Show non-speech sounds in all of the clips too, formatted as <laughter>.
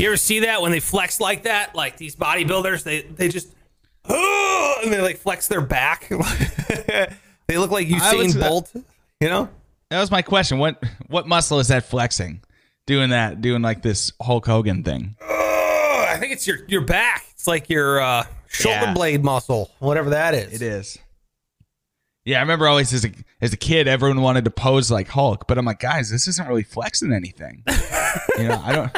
You ever see that when they flex like that? Like these bodybuilders, they they just and they like flex their back. <laughs> they look like Usain Bolt. You know? That was my question. What what muscle is that flexing? Doing that, doing like this Hulk Hogan thing. Oh, I think it's your your back. It's like your uh, shoulder Yeah. blade muscle, whatever that is. It is. Yeah, I remember always as a as a kid, everyone wanted to pose like Hulk, but I'm like, guys, this isn't really flexing anything. <laughs> you know, I don't,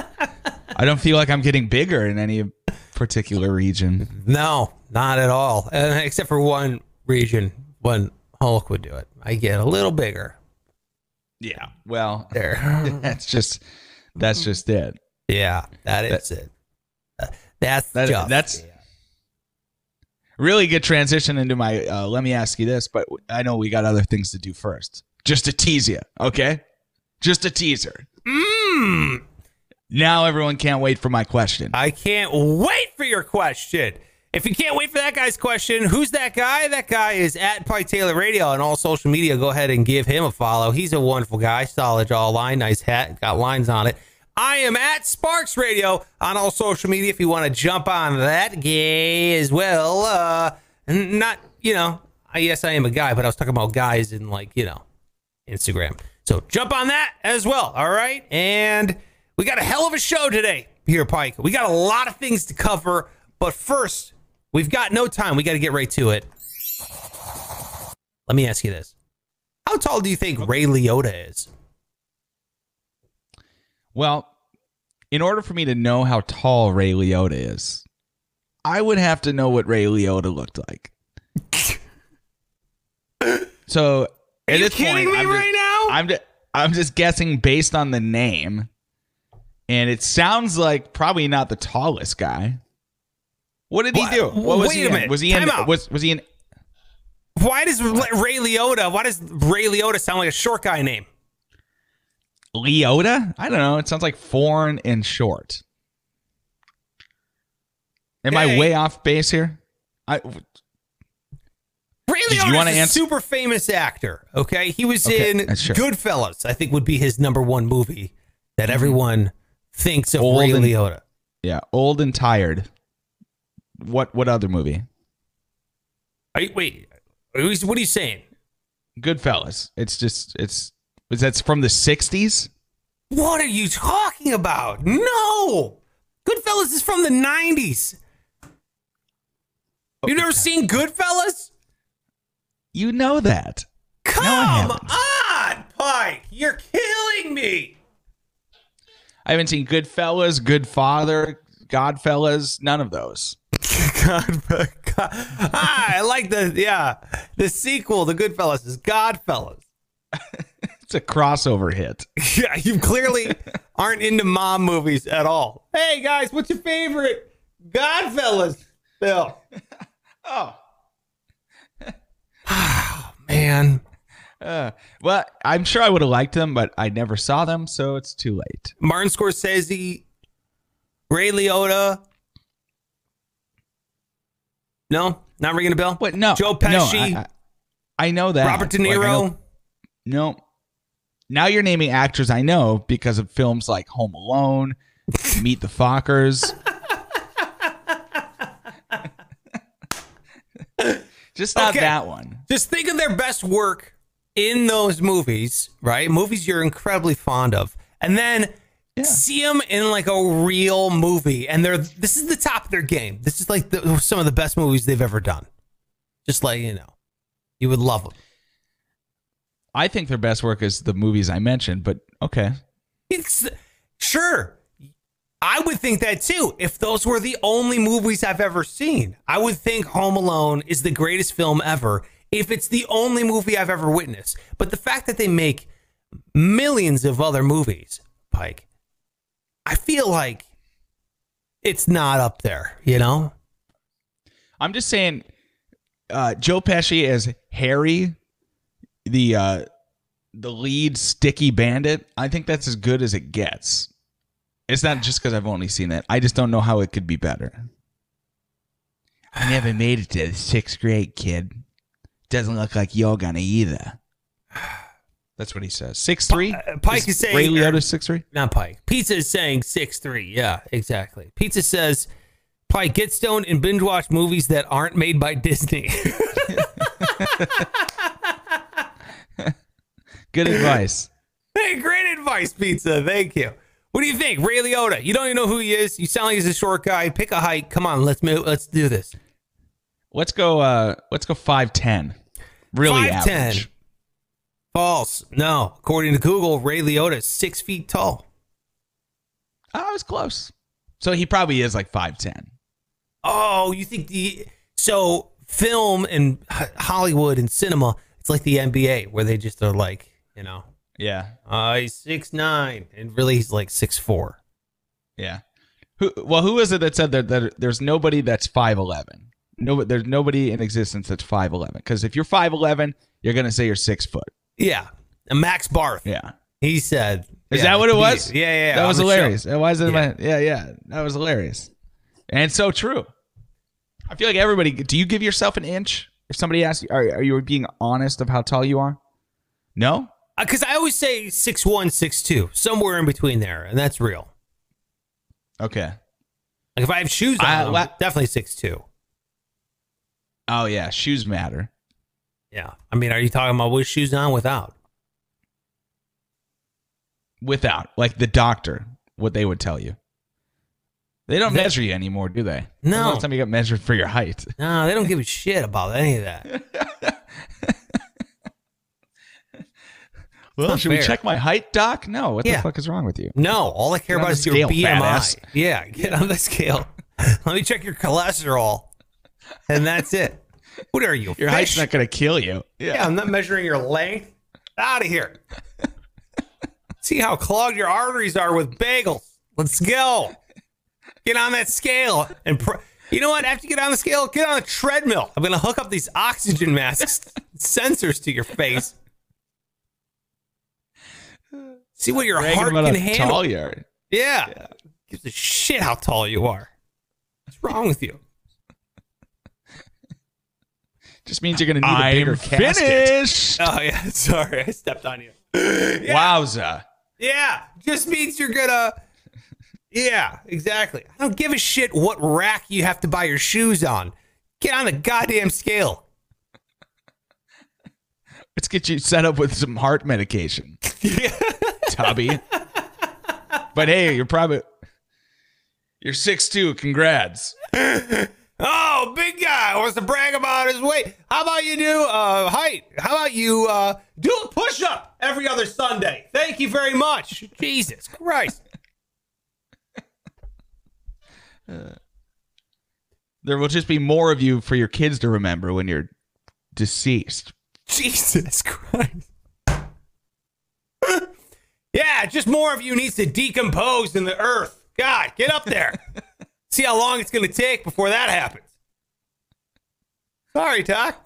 I don't feel like I'm getting bigger in any particular region. No, not at all. Uh, except for one region when Hulk would do it. I get a little bigger Yeah, well, <laughs> there. that's just that's just it. yeah, that is it. Uh, that's That, just that's it. really good transition into my. Uh, let me ask you this, but I know we got other things to do first. Just to tease you, okay? Just a teaser. Mm, Now everyone can't wait for my question. I can't wait for your question. If you can't wait for that guy's question, who's that guy? That guy is at Pike Taylor Radio on all social media. Go ahead and give him a follow. He's a wonderful guy, solid jawline, nice hat, got lines on it. I am at Sparks Radio on all social media. If you want to jump on that gay as well, uh, not you know, I yes I am a guy, but I was talking about guys in like you know Instagram. So jump on that as well. All right. And we got a hell of a show today here, Pike. We got a lot of things to cover. But first, we've got no time. We got to get right to it. Let me ask you this How tall do you think Ray Liotta is? Well, in order for me to know how tall Ray Liotta is, I would have to know what Ray Liotta looked like. so, Are at you this kidding point, me I'm right just, now? I'm just, I'm just guessing based on the name, and it sounds like probably not the tallest guy. What did he What- do? What was wait he a in? minute. Was he in? Time. Was was he in? Why does Ray Liotta, why does Ray Liotta sound like a short guy name? Leota? I don't know. It sounds like foreign and short. Am I way off base here? I Ray Liotta wanna is a answer- super famous actor. Okay, he was Okay, in sure. Goodfellas. I think would be his number one movie that everyone thinks of. Old Ray and- Liotta. yeah, old and tired. What what other movie? Are you, wait, are you- what are you saying? Goodfellas. It's just it's is that's from the '60s. What are you talking about? No, Goodfellas is from the '90s. You've never seen Goodfellas? You know that. Come haven't. on, Pike! You're killing me. I haven't seen Goodfellas, Good Father, Godfellas. None of those. <laughs> God, God. Ah, I like the yeah the sequel. The Goodfellas is Godfellas. <laughs> It's a crossover hit. <laughs> Yeah, you clearly aren't into mom movies at all. Hey guys, what's your favorite Godfellas? Bill. Oh. <sighs> Man, Uh, well, I'm sure I would have liked them, but I never saw them, so it's too late. Martin Scorsese, Ray Liotta. No, not ringing a bell. What? No. Joe no, Pesci, I, I, I know that. Robert De Niro. know- no. Now you're naming actors I know because of films like Home Alone, Meet the Fockers. <laughs> Just not Okay. that one. Just think of their best work in those movies, right? Movies you're incredibly fond of, and then Yeah. see them in like a real movie, and they're this is the top of their game. This is like the, some of the best movies they've ever done. Just like you know, you would love them. I think their best work is the movies I mentioned, but okay. It's sure. I would think that too. If those were the only movies I've ever seen, I would think Home Alone is the greatest film ever. If it's the only movie I've ever witnessed, but the fact that they make millions of other movies, Pike, I feel like it's not up there. You know? I'm just saying, uh, Joe Pesci as Harry, the uh, the lead sticky bandit. I think that's as good as it gets. It's not just because I've only seen it. I just don't know how it could be better. I never made it to sixth grade, kid. Doesn't look like you're gonna either. <sighs> That's what he says. Six three. Uh, Pike is saying- Ray Liotta six three. Not Pike. Pizza is saying six three. Yeah, exactly. Pizza says Pike get stoned and binge watch movies that aren't made by Disney. <laughs> Good advice. <laughs> hey, great advice, Pizza. Thank you. What do you think, Ray Liotta? You don't even know who he is. You sound like he's a short guy. Pick a height. Come on, let's move. Let's do this. Let's go. Uh, let's go five ten. Really 5'10". average. False. No. According to Google, Ray Liotta is six feet tall. Oh, I was close. So he probably is like five ten. Oh, you think the so film and Hollywood and cinema? It's like the NBA where they just are like, you know, Yeah. uh, he's six nine, and really he's like six four. Yeah. Who? Well, who is it that said that, that there's nobody that's five eleven? No, there's nobody in existence that's five eleven. Because if you're five eleven, you're gonna say you're six foot. Yeah, and Max Barth. Yeah. He said, Is yeah, that what it was? comedian. Yeah, yeah, yeah. That was hilarious. Why is it Yeah. Yeah, yeah. That was hilarious, and so true. I feel like everybody. Do you give yourself an inch if somebody asks you? Are, are you being honest of how tall you are? No. Because Uh, I always say six one, six two, somewhere in between there, and that's real. Okay. Like if I have shoes on, I- la- definitely six two. Oh yeah, shoes matter. Yeah, I mean, are you talking about with shoes on, without? Without like the doctor, what they would tell you. They don't That- measure you anymore, do they? No. The last time you got measured for your height. No, they don't give a shit about any of that. <laughs> Well, should we check my height, doc? No. What Yeah. the fuck is wrong with you? No, all I care Get about is your scale, fat BMI. ass. Yeah, get on the scale. <laughs> Let me check your cholesterol, and that's it. What are you? Your fish? height's not going to kill you. Yeah, I'm not measuring your length. Out of here. <laughs> See how clogged your arteries are with bagels. Let's go. Get on that scale and pr- you know what? After you get on the scale, get on a treadmill. I'm gonna hook up these oxygen masks, <laughs> sensors to your face. See what your Bragging heart can handle. tall you are. Yeah. Gives a shit how tall you are. What's wrong with you? Just means you're going to need a bigger casket. finished. Oh yeah, <laughs> sorry, I stepped on you. <gasps> Wowza. Yeah, just means you're gonna. Yeah, exactly. I don't give a shit what rack you have to buy your shoes on. Get on the goddamn scale. Let's get you set up with some heart medication, <laughs> Tubby. but hey, you're probably you're six two. Congrats. <laughs> Oh, big guy wants to brag about his weight. How about you do uh height? How about you uh do a push up every other Sunday? Thank you very much. Jesus Christ. <laughs> There will just be more of you for your kids to remember when you're deceased. Jesus Christ. <laughs> yeah, just more of you needs to decompose in the earth. God, get up there. <laughs> See how long it's going to take before that happens. Sorry, Doc.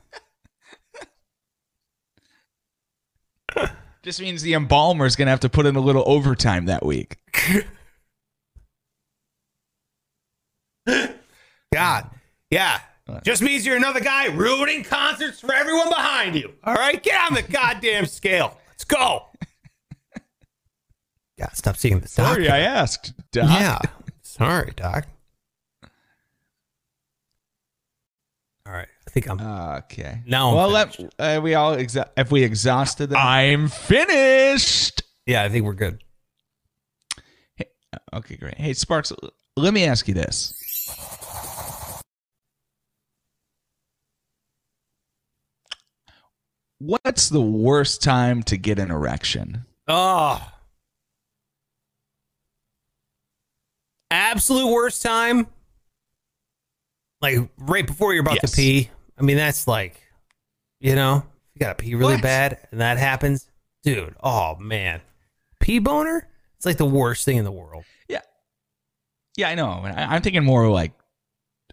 <laughs> Just means the embalmer's gonna have to put in a little overtime that week. <laughs> God. Yeah. Just means you're another guy ruining concerts for everyone behind you. All right? Get on the <laughs> goddamn scale. Let's go. God, stop seeing this. Doc. Sorry, I asked. Doc. Yeah. Sorry, Doc. All right. I think I'm. Okay. Now I'm well, let, uh, we all exa- if we exhausted them. I'm finished. yeah, I think we're good. okay, great. Hey, Sparks, let me ask you this. What's the worst time to get an erection? Oh. absolute worst time, like right before you're about Yes. to pee. I mean, that's like, you know, you gotta pee really What? bad, and that happens, dude. Oh man, pee boner. It's like the worst thing in the world. Yeah. Yeah, I know. I'm thinking more like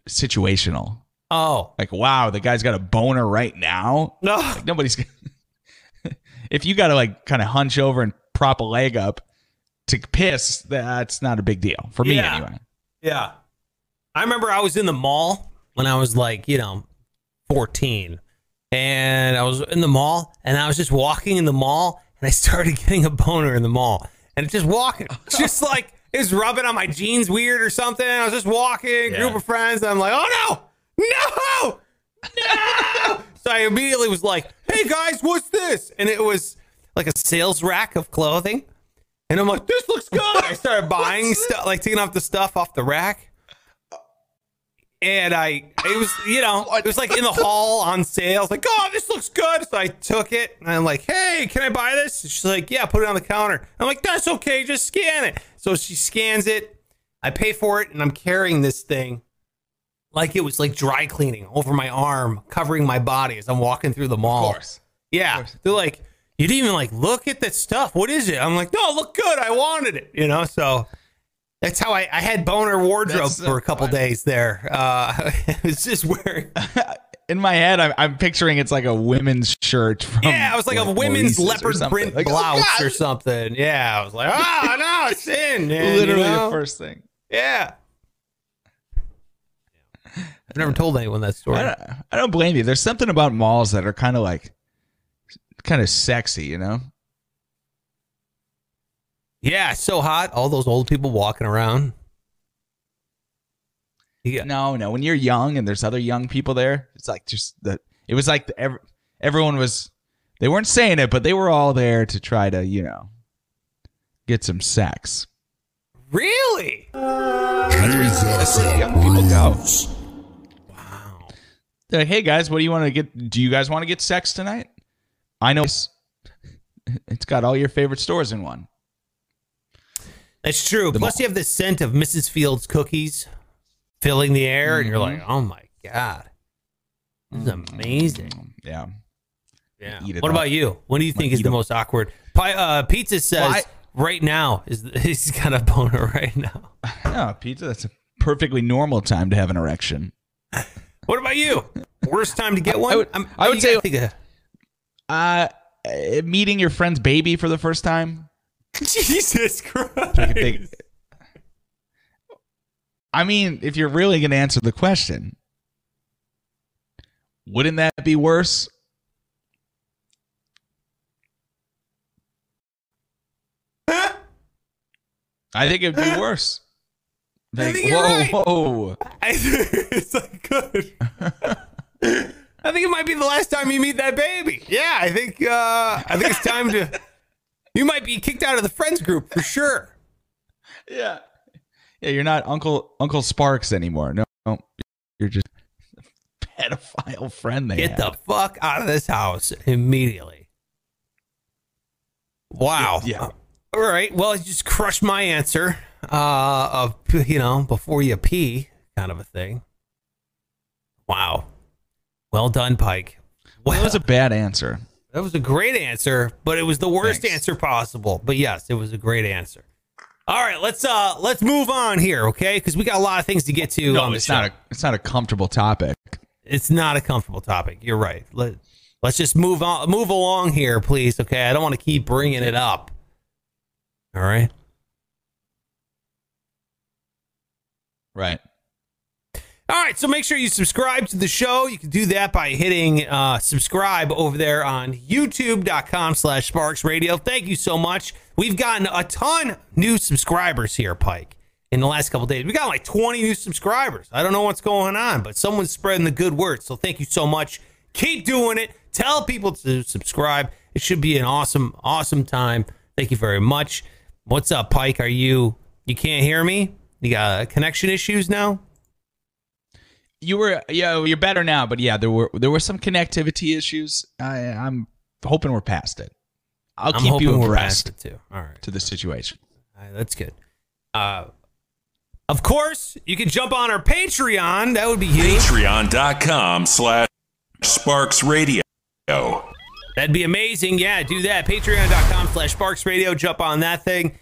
situational. Oh Like, wow, the guy's got a boner right now. <laughs> no, Like nobody's. <laughs> if you got to like kind of hunch over and prop a leg up to piss, that's not a big deal for me Yeah. anyway. Yeah. I remember I was in the mall when I was like, you know, 14. And I was in the mall and I was just walking in the mall and I started <laughs> getting a boner in the mall. And just walking, <laughs> just like it was rubbing on my jeans weird or something. I was just walking, group of friends. And I'm like, oh no, no, no. <laughs> so I immediately was like, hey guys, what's this? And it was like a sales rack of clothing. And I'm like, this looks good. I started buying stuff, like taking off the stuff off the rack. And I, it was, you know, it was like in the <laughs> hall on sale. I was like, oh, this looks good. So I took it and I'm like, hey, can I buy this? And she's like, yeah, put it on the counter. I'm like, that's okay. Just scan it. So she scans it. I pay for it and I'm carrying this thing like it was like dry cleaning over my arm, covering my body as I'm walking through the mall. Of course. Yeah. They're like, you didn't even like look at that stuff. What is it? I'm like, no, look good. I wanted it. You know, so that's how I, I had boner wardrobe That's so for a couple days there. Uh, <laughs> it was just wearing, <laughs> In my head, I'm, I'm picturing it's like a women's shirt. From, yeah, it was like a women's leopard print Like, oh, blouse God. or something. Yeah. I was like, oh, no, it's in. <laughs> man," Literally you know? the first thing. Yeah. I've never told anyone that story. I don't, I don't blame you. There's something about malls that are kind of like, kind of sexy, you know? Yeah, so hot. All those old people walking around. Yeah. No, no. When you're young and there's other young people there, it's like just the. It was like the, ev- everyone was. They weren't saying it, but they were all there to try to, you know, get some sex. Really? That's where young people go. Wow. They're like, hey guys, what do you want to get? Do you guys want to get sex tonight? I know it's, <laughs> it's got all your favorite stores in one. That's true. The Plus, mall. you have the scent of Mrs. Fields cookies filling the air, and you're like, Mm-hmm. oh my God. This is amazing. Yeah. Yeah. Eat it What up. about you? What do you think Might is the up. most awkward? Pi- uh, Pizza says Well, I- right now is <laughs> he's got a boner right now. <laughs> No, pizza. That's a perfectly normal time to have an erection. <laughs> What about you? Worst time to get one? I would- I'm- I would say- think of- uh, meeting your friend's baby for the first time. <laughs> Jesus Christ. I think- I mean, if you're really going to answer the question, wouldn't that be worse? I think it'd be worse. <laughs> Like, whoa, right. whoa. I, <laughs> it's like good. I think it might be the last time you meet that baby. Yeah, I think uh, I think it's time to. You might be kicked out of the friends group for sure. <laughs> Yeah. Yeah, you're not Uncle Uncle Sparks anymore. No, no you're just a <laughs> pedophile friend they Get had. the fuck out of this house immediately. Wow. Yeah. All right. Well, you just crushed my answer uh, of you know before you pee kind of a thing. Wow. Well done, Pike. Well, that was a <laughs> bad answer. That was a great answer, but it was the worst Thanks. answer possible. But yes, it was a great answer. All right, let's uh let's move on here, okay? Because we got a lot of things to get to No, on it's show. not a it's not a comfortable topic. it's not a comfortable topic. You're right. Let let's just move on move along here, please. Okay, I don't want to keep bringing it up. All right. Right. All right, so make sure you subscribe to the show. You can do that by hitting uh, subscribe over there on youtube.com slash sparks radio. Thank you so much. We've gotten a ton new subscribers here, Pike, in the last couple days. We got like 20 new subscribers. I don't know what's going on, but someone's spreading the good word. So thank you so much. Keep doing it. Tell people to subscribe. It should be an awesome, awesome time. Thank you very much. What's up, Pike? Are you you can't hear me? You got connection issues now? You were yeah, you're better now, but yeah, there were there were some connectivity issues. I I'm hoping we're past it. I'll I'm keep you we're abreast too. All right. to the situation. All right, that's good. Uh, Of course, you can jump on our Patreon. That would be huge. Patreon.com slash Sparks Radio. That'd be amazing. Yeah, do that. Patreon.com slash Sparks Radio. Jump on that thing.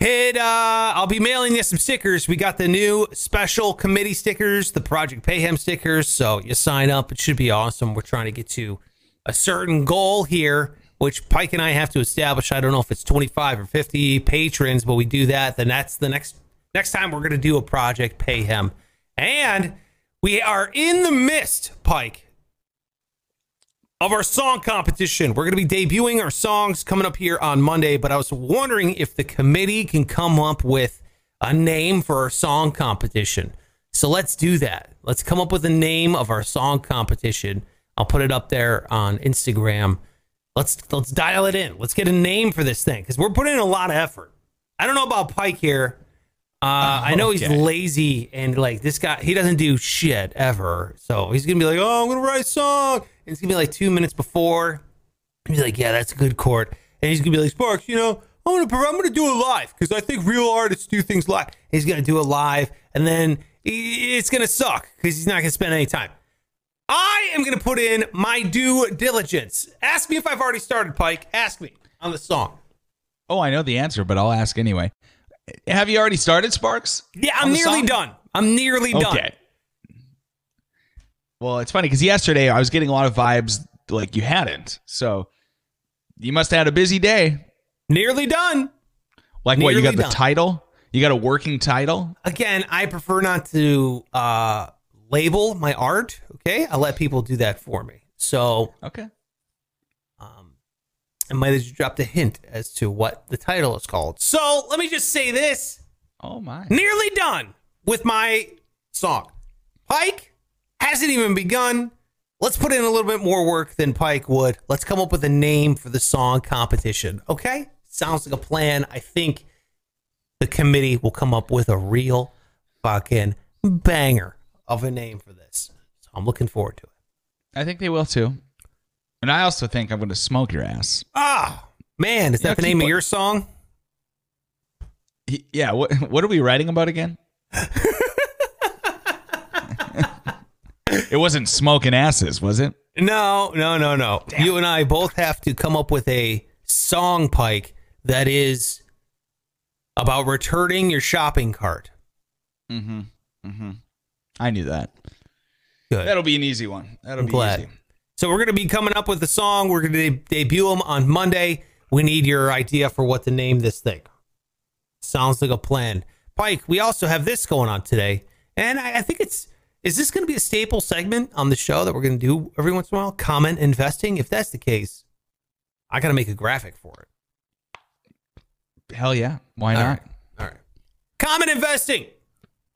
Hit, uh, I'll be mailing you some stickers. We got the new special committee stickers, the Project Payham stickers. So you sign up. It should be awesome. We're trying to get to a certain goal here, which Pike and I have to establish. I don't know if it's 25 or 50 patrons, but we do that. Then that's the next next time we're going to do a Project Payham. And we are in the mist, Pike, of our song competition. We're going to be debuting our songs coming up here on Monday, but I was wondering if the committee can come up with a name for our song competition. So let's do that. Let's come up with a name of our song competition. I'll put it up there on Instagram. Let's let's dial it in. Let's get a name for this thing because we're putting in a lot of effort. I don't know about Pike here. Uh, I know he's lazy and like this guy, he doesn't do shit ever. So he's gonna be like, "Oh, I'm gonna write a song," it's gonna be like two minutes before. And he's like, "Yeah, that's a good chord," and he's gonna be like, "Sparks, you know, I'm gonna I'm gonna do it live because I think real artists do things live." He's gonna do it live, and then it's gonna suck because he's not gonna spend any time. I am gonna put in my due diligence. Ask me if I've already started, Pike. Ask me on the song. Oh, I know the answer, but I'll ask anyway. Have you already started, Sparks? Yeah, I'm nearly song? done. I'm nearly done. Okay. Well, it's funny because yesterday I was getting a lot of vibes like you hadn't. So you must have had a busy day. Nearly done. Like what? You got Nearly the title? You got a working title? Again, I prefer not to uh, label my art. Okay, I let people do that for me. So Okay. um, I might have just dropped a hint as to what the title is called. So let me just say this: Oh my. nearly done with my song. Pike hasn't even begun. Let's put in a little bit more work than Pike would. Let's come up with a name for the song competition. Okay? Sounds like a plan. I think the committee will come up with a real fucking banger of a name for this. So I'm looking forward to it. I think they will too. And I also think I'm going to smoke your ass. Ah, man, is that the name of your song? Yeah. What <laughs> What are we writing about again? <laughs> it wasn't smoking asses, was it? No, no, no, no. You and I both have to come up with a song, Pike, that is about returning your shopping cart. Mm-hmm. Mm-hmm. I knew that. Good. That'll be an easy one. That'll I'm be glad. easy. So we're going to be coming up with a song. We're going to de- debut them on Monday. We need your idea for what to name this thing. Sounds like a plan. Pike, we also have this going on today. And I, I think it's, is this going to be a staple segment on the show that we're going to do every once in a while? Comment investing? If that's the case, I got to make a graphic for it. Hell yeah. Why All not? right. All right. Common investing.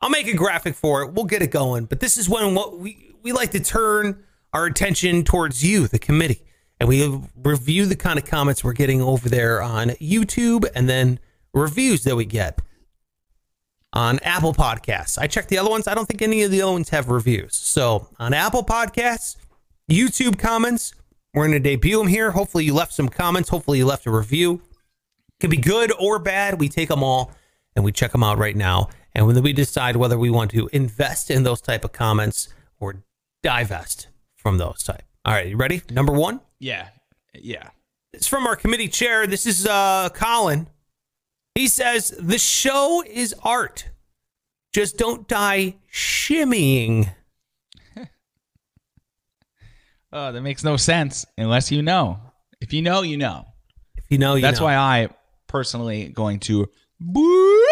I'll make a graphic for it. We'll get it going. But this is when what we, we like to turn our attention towards you, the committee. And we review the kind of comments we're getting over there on YouTube and then reviews that we get on Apple Podcasts. I checked the other ones. I don't think any of the other ones have reviews. So on Apple Podcasts, YouTube comments, we're going to debut them here. Hopefully you left some comments. Hopefully you left a review could be good or bad. We take them all and we check them out right now. And when we decide whether we want to invest in those type of comments or divest from those type. All right, you ready? Number one. Yeah. Yeah. It's from our committee chair. This is uh, Colin. He says the show is art. Just don't die shimmying. <laughs> Oh, that makes no sense unless you know. If you know, you know. If you know, you That's know. why I personally going to boop,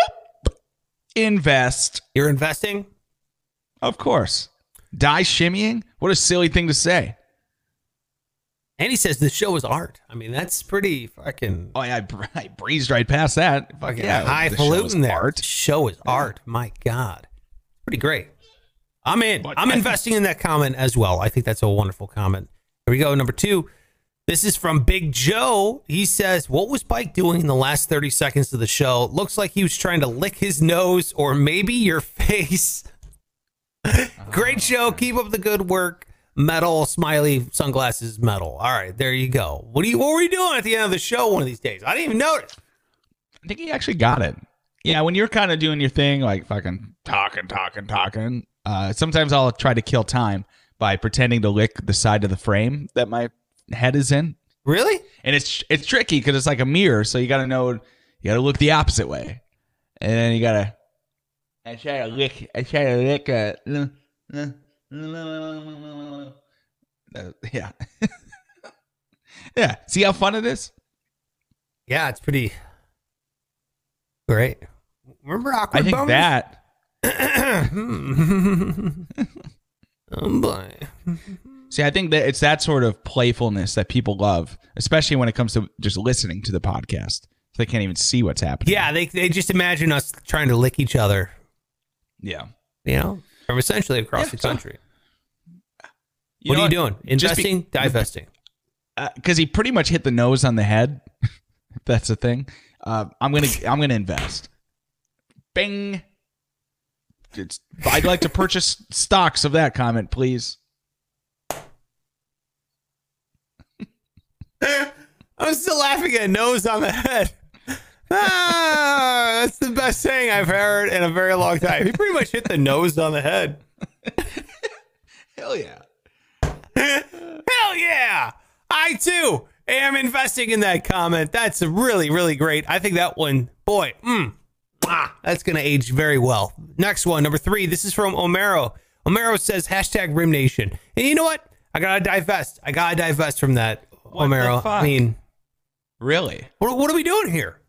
invest. you're investing. Of course. Die shimmying? What a silly thing to say. And he says the show is art. I mean, that's pretty fucking Oh yeah, I, br- I breezed right past that. Fuck fucking yeah, the highfalutin there. art. The show is art. My God, pretty great. I'm in. But I'm I- investing in that comment as well. I think that's a wonderful comment. Here we go. Number two. This is from Big Joe. He says, "What was Pike doing in the last 30 seconds of the show? Looks like he was trying to lick his nose or maybe your <laughs> face." <laughs> Great ah, show. Keep up the good work. Metal smiley sunglasses. Metal. All right, there you go. What do you? What were you doing at the end of the show? One of these days, I didn't even notice. I think he actually got it. Yeah, when you're kind of doing your thing, like fucking talking, talking, talking. Uh, sometimes I'll try to kill time by pretending to lick the side of the frame that my head is in, Really? and it's it's tricky because it's like a mirror, so you got to know you got to look the opposite way, and then you gotta. I try to lick. I try to lick. Uh, uh, yeah, <laughs> yeah. See how fun it is. Yeah, it's pretty great. Remember awkward I think boners? that. <laughs> oh boy. See, I think that it's that sort of playfulness that people love, especially when it comes to just listening to the podcast. They can't even see what's happening. Yeah, they they just imagine us trying to lick each other, yeah. you know, from essentially across Yeah, the so- country. what know are you doing? Just be- Investing, divesting. because he pretty much hit the nose on the head. <laughs> that's the thing. Uh, I'm gonna I'm gonna invest. Bing. It's, I'd like to purchase <laughs> stocks of that comment, please. <laughs> I'm still laughing at nose on the head. Ah, that's the best saying I've heard in a very long time. He pretty much hit the nose on the head. <laughs> Hell yeah. Hell yeah! I too am investing in that comment. That's really, really great. I think that one, boy, mm, ah, that's going to age very well. Next one, number three. This is from Omero. Omero says hashtag Rim Nation. And you know what? I got to divest. I got to divest from that, What the Omero. fuck? I mean, Really? what, what are we doing here?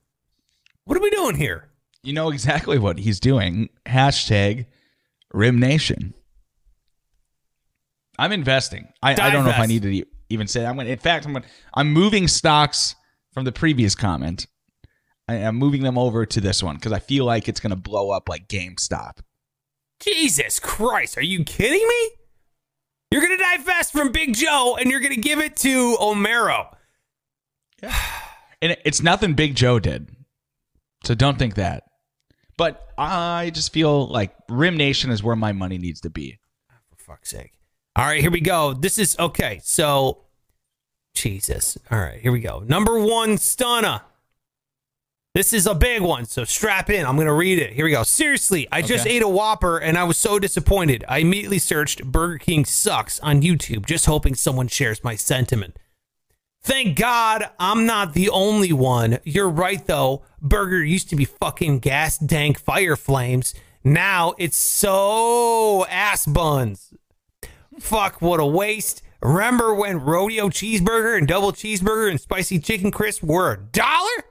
What are we doing here? You know exactly what he's doing. Hashtag Rim Nation. I'm investing. I, I don't know if I need to even say that. I'm going in fact, I'm gonna, I'm moving stocks from the previous comment. I, am moving them over to this one because I feel like it's going to blow up like GameStop. Jesus Christ, are you kidding me? You're going to divest from Big Joe and you're going to give it to Omero. Yeah. And it's nothing Big Joe did. So don't think that. But I just feel like Rim Nation is where my money needs to be. For fuck's sake. All right, here we go. This is okay. So, Jesus. All right, here we go. Number one, Stunna. This is a big one, so strap in. I'm going to read it. Here we go. Seriously, I just ate a Whopper and I was so disappointed. I immediately searched Burger King sucks on YouTube, just hoping someone shares my sentiment. Thank God I'm not the only one. You're right, though. Burger used to be fucking gas dank fire flames. Now it's so ass buns. Fuck, what a waste. Remember when rodeo cheeseburger and double cheeseburger and spicy chicken crisp were a dollar?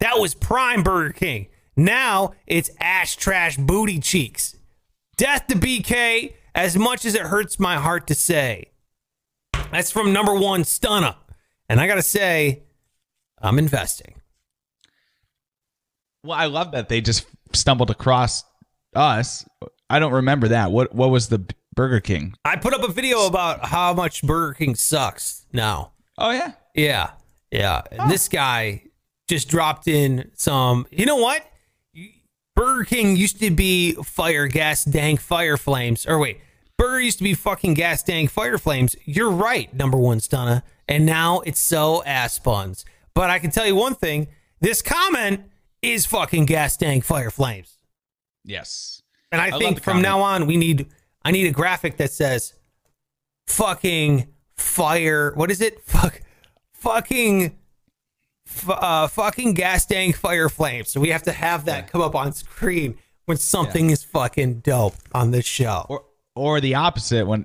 That was prime Burger King. Now it's ash trash booty cheeks. Death to BK, as much as it hurts my heart to say. That's from number one, Stunna. And I got to say, I'm investing. Well, I love that they just stumbled across us. I don't remember that. What what was the Burger King? I put up a video about how much Burger King sucks now. Oh yeah. Yeah. Yeah. And this guy just dropped in some. You know what? Burger King used to be fire gas dank fire flames. Or wait, Burger used to be fucking gas dank fire flames. You're right, number one stunner. And now it's so ass buns. But I can tell you one thing: this comment is fucking gas tank fire flames. Yes. And I, love think from comment. now on we need I need a graphic that says fucking fire what is it? Fuck fucking f- uh fucking gas tank fire flames. So we have to have that come up on screen when something is fucking dope on this show. Or or the opposite when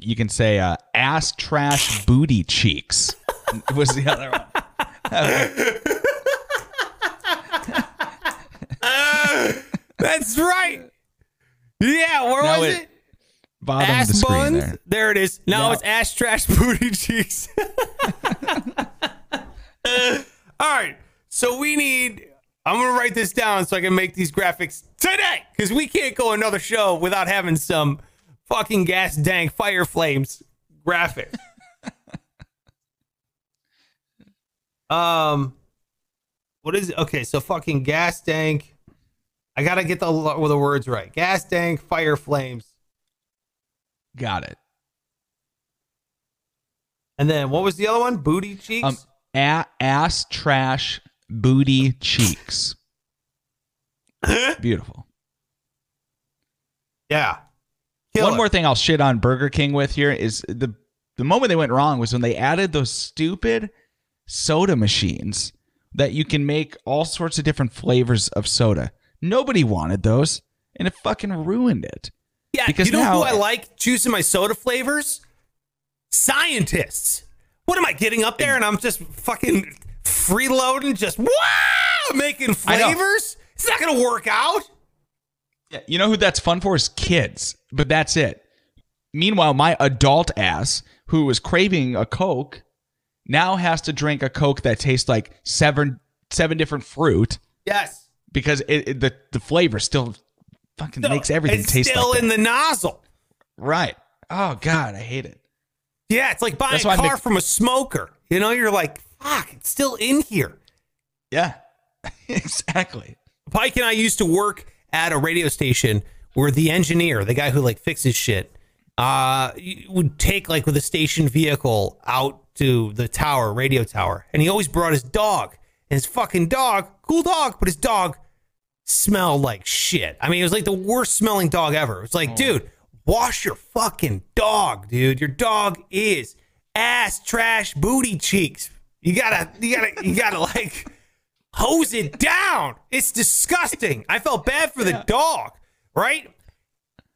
you can say uh, ass trash booty cheeks. <laughs> was the other one. <laughs> <laughs> <laughs> That's right. Yeah, where No, was it- it? Bottom of the screen buns. there. There. it is. Now No. it's ass trash booty cheeks. <laughs> All right. So we need. I'm gonna write this down so I can make these graphics today because we can't go another show without having some fucking gas dank fire flames graphic. <laughs> um, what is it? Okay, so fucking gas dank. I gotta get the the words right. Gas tank, fire flames. Got it. And then what was the other one? Booty cheeks. Um, a- ass trash booty cheeks. <laughs> Beautiful. Yeah. One more thing I'll shit on Burger King with here is the the moment they went wrong was when they added those stupid soda machines that you can make all sorts of different flavors of soda. Nobody wanted those, and it fucking ruined it. Yeah, because you know now- who I like choosing my soda flavors? Scientists. What am I getting up there and I'm just fucking freeloading, just wow, making flavors? It's not gonna work out. Yeah, you know who that's fun for is kids, but that's it. Meanwhile, my adult ass, who was craving a Coke, now has to drink a Coke that tastes like seven seven different fruit Yes. Because it, it- the the flavor still fucking makes everything it's taste still like in that. the nozzle. right. Oh god, I hate it. Yeah, it's like buying That's a car make- from a smoker. You know, you're like, fuck, it's still in here. Yeah, <laughs> exactly. Pike and I used to work at a radio station where the engineer, the guy who like fixes shit, uh, would take like with a station vehicle out to the tower, radio tower, and he always brought his dog. And his fucking dog, cool dog, but his dog smelled like shit. I mean, it was like the worst smelling dog ever. It was like, oh. dude, wash your fucking dog, dude. Your dog is ass trash booty cheeks. You gotta, you gotta, you gotta <laughs> like hose it down. It's disgusting. I felt bad for the dog, right?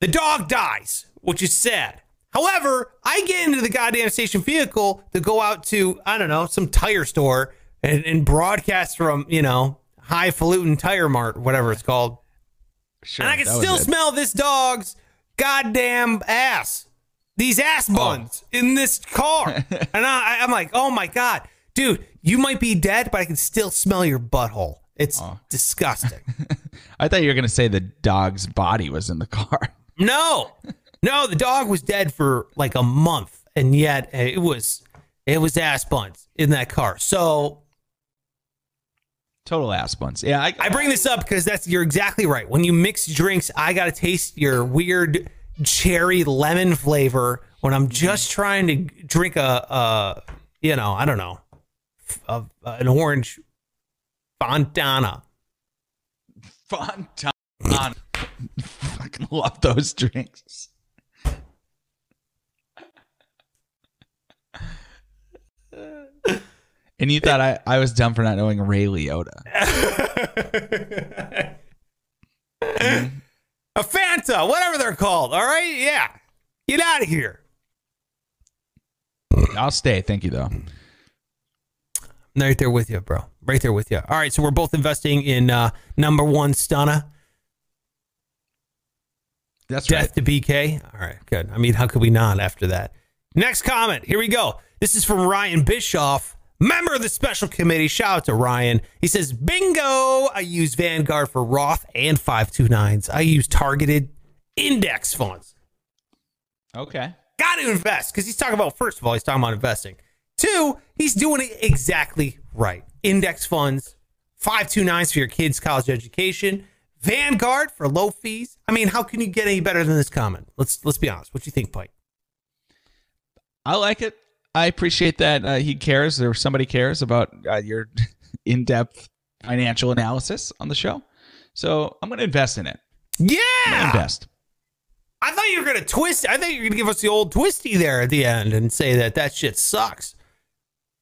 The dog dies, which is sad. However, I get into the goddamn station vehicle to go out to, I don't know, some tire store and, and broadcast from, you know, highfalutin tire mart, whatever it's called. Sure, and I can still smell this dog's goddamn ass. These ass oh. buns in this car. <laughs> and I, I'm like, oh my God. Dude, you might be dead, but I can still smell your butthole. It's disgusting. <laughs> I thought you were gonna say the dog's body was in the car. <laughs> No, no, the dog was dead for like a month, and yet it was it was ass buns in that car. So Total ass buns. Yeah, I, I bring this up because that's you're exactly right. When you mix drinks, I gotta taste your weird cherry lemon flavor when I'm just trying to drink a, a you know, I don't know, a, an orange Fontana. Fontan. <laughs> Fucking love those drinks. And you thought I, I was dumb for not knowing Ray Liotta. <laughs> A Fanta, whatever they're called. All right, yeah, get out of here. I'll stay. Thank you, though. I'm right there with you, bro. Right there with you. All right, so we're both investing in uh, number one stunner, That's death right. to BK. All right, good. I mean, how could we not after that? Next comment. Here we go. This is from Ryan Bischoff, member of the special committee. Shout out to Ryan. He says, "Bingo! I use Vanguard for Roth and 529s. I use targeted index funds." Okay. got to invest because he's talking about first of all he's talking about investing two he's doing it exactly right index funds 529s for your kids college education vanguard for low fees i mean how can you get any better than this comment let's let's be honest what do you think pike I like it. I appreciate that uh, he cares or somebody cares about uh, your <laughs> in depth financial analysis on the show. So I'm going to invest in it. Yeah invest. i thought you were gonna twist i thought you were gonna give us the old twisty there at the end and say that that shit sucks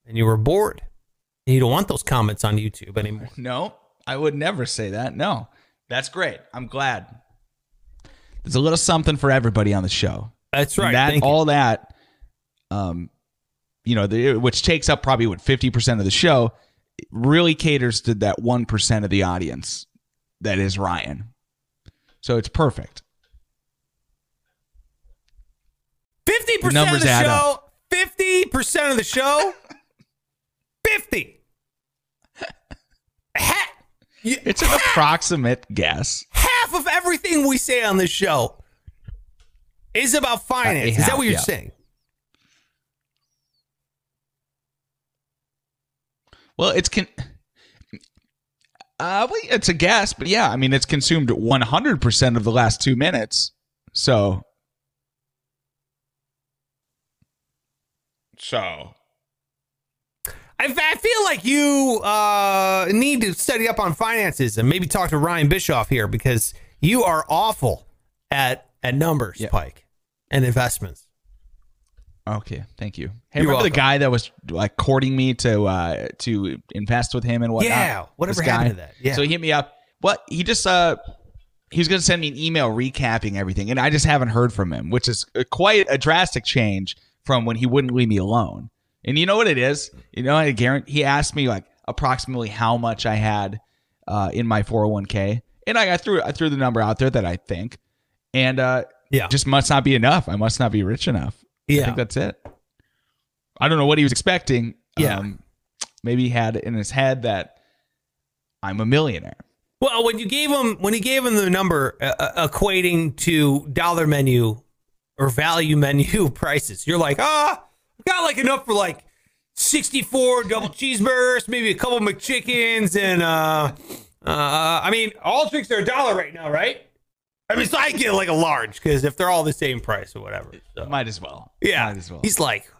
and you were bored and you don't want those comments on youtube anymore <laughs> No, I would never say that. No, that's great. I'm glad. There's a little something for everybody on the show. that's And right that Thank you. all that, um, you know, the, which takes up probably what fifty percent of the show, really caters to that one percent of the audience that is Ryan. So it's perfect. 50% numbers of the add show, 50% of the show, <laughs> 50. Ha- you- It's an approximate guess. half of everything we say on this show is about finance. Uh, is that what you're yeah. saying? Well, it's con. Uh, well, it's a guess, but yeah, I mean, it's consumed 100% of the last two minutes. So. So. I, I feel like you uh, need to study up on finances and maybe talk to Ryan Bischoff here because you are awful at at numbers, Yeah. Pike, and investments. Okay, thank you. Hey, You're remember the guy that was like courting me to uh to invest with him and whatnot? Yeah, whatever This happened guy? to that? Yeah. So he hit me up. What he just uh he was gonna send me an email recapping everything, and I just haven't heard from him, which is uh, quite a drastic change from when he wouldn't leave me alone. And you know what it is? You know, I guarantee he asked me like approximately how much I had uh, in my 401k, and I, I threw I threw the number out there that I think, and uh, Yeah. just must not be enough. I must not be rich enough. I think that's it. I don't know what he was expecting. Yeah. Um, maybe he had in his head that I'm a millionaire. Well, when you gave him when he gave him the number uh, uh, equating to dollar menu or value menu <laughs> prices, you're like, ah, I've got like enough for like 64 double cheeseburgers, maybe a couple McChickens, and uh, uh, I mean, all drinks are a dollar right now, right? I mean, so I get like a large because if they're all the same price or whatever. So. Might as well. Yeah. Might as well. He's like,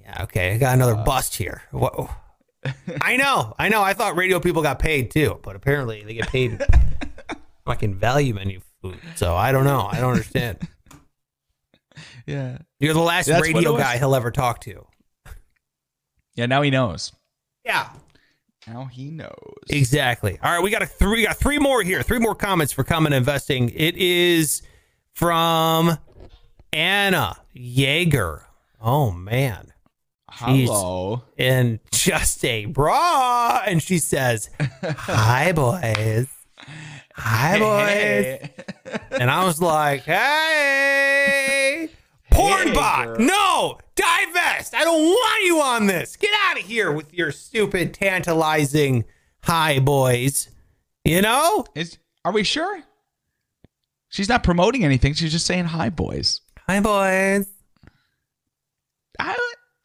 yeah, okay, I got another bust here. Whoa. Oh. <laughs> I know, I know. I thought radio people got paid too, but apparently they get paid <laughs> fucking value menu food. So I don't know. I don't understand. <laughs> yeah. You're the last That's radio guy he'll ever talk to. Yeah. Now he knows. Yeah, Now he knows. exactly. All right, we got a three. We got three more here. Three more comments for common investing. It is from Anna Yeager. Oh man. Hello. and just a bra. And she says, Hi, <laughs> boys. Hi, boys. And I was like, Hey, <laughs> porn bot. No, divest. I don't want you on this. Get out of here with your stupid, tantalizing hi, boys. You know? Is are we sure? She's not promoting anything. She's just saying hi, boys. Hi, boys. I,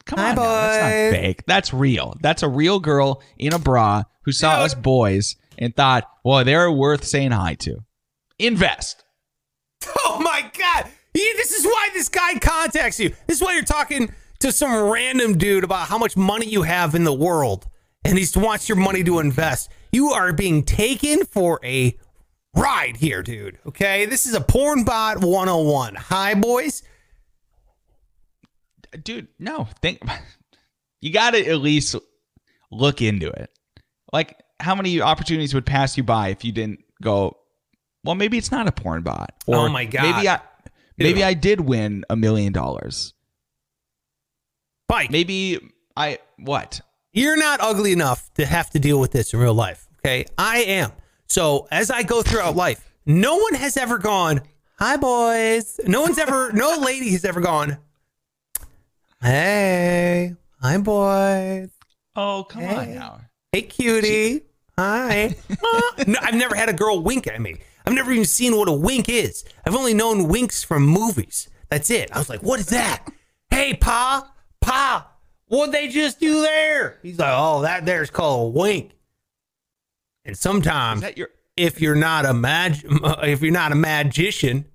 come Hi, on, now. that's not fake. That's real. That's a real girl in a bra who saw us boys and thought, "Well, they're worth saying hi to." Invest. <laughs> Oh my god! This is why this guy contacts you. This is why you're talking to some random dude about how much money you have in the world, and he wants your money to invest. You are being taken for a ride here, dude. Okay, this is a porn bot 101. Hi, boys. dude no think <laughs> you gotta at least look into it like how many opportunities would pass you by if you didn't go well maybe it's not a porn bot Oh my God. maybe i maybe Dude. i did win a million dollars Mike, maybe i what you're not ugly enough to have to deal with this in real life. Okay, I am. So as I go throughout life, no one has ever gone, "Hi, boys." No one's ever, <laughs> no lady has ever gone, "Hey, hi, boys." oh come Hey. on now Hey, cutie. Hi. <laughs> Uh, no, I've never had a girl wink at me. I've never even seen what a wink is. I've only known winks from movies. That's it. I was like, what is that? Hey, Pa, Pa, what'd they just do there? He's like, oh, that there's called a wink. And sometimes, your if you're not a mag, <laughs> if you're not a magician,